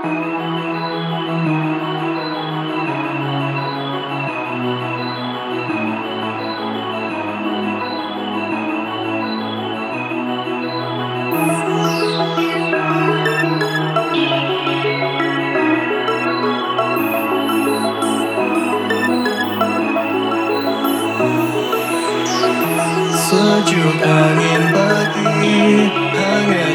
Sejuk angin pagi Hangatnya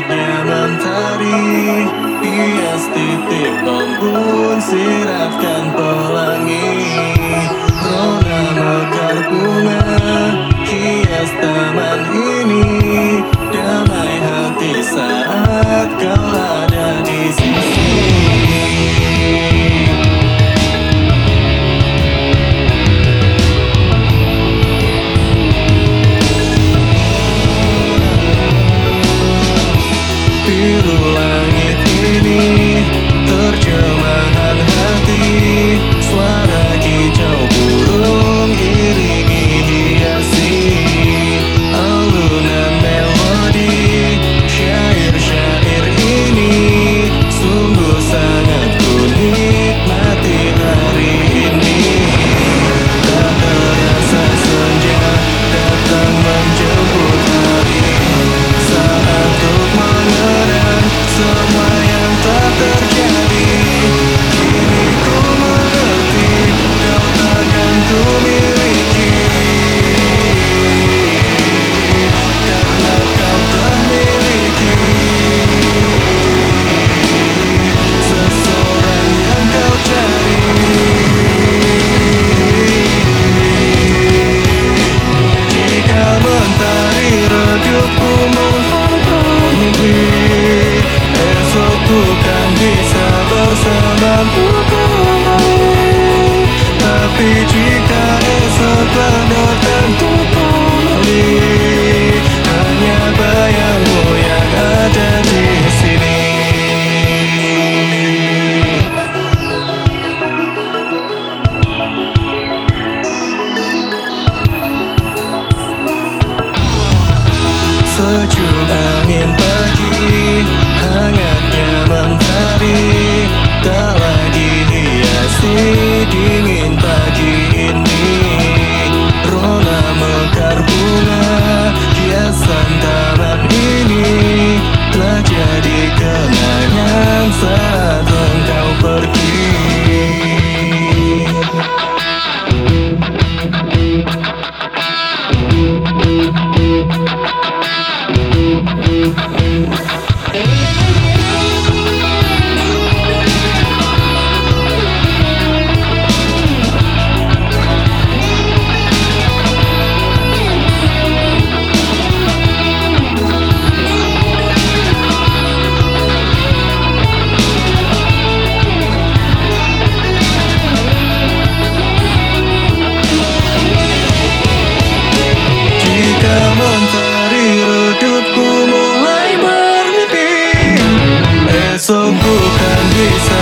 Jesus.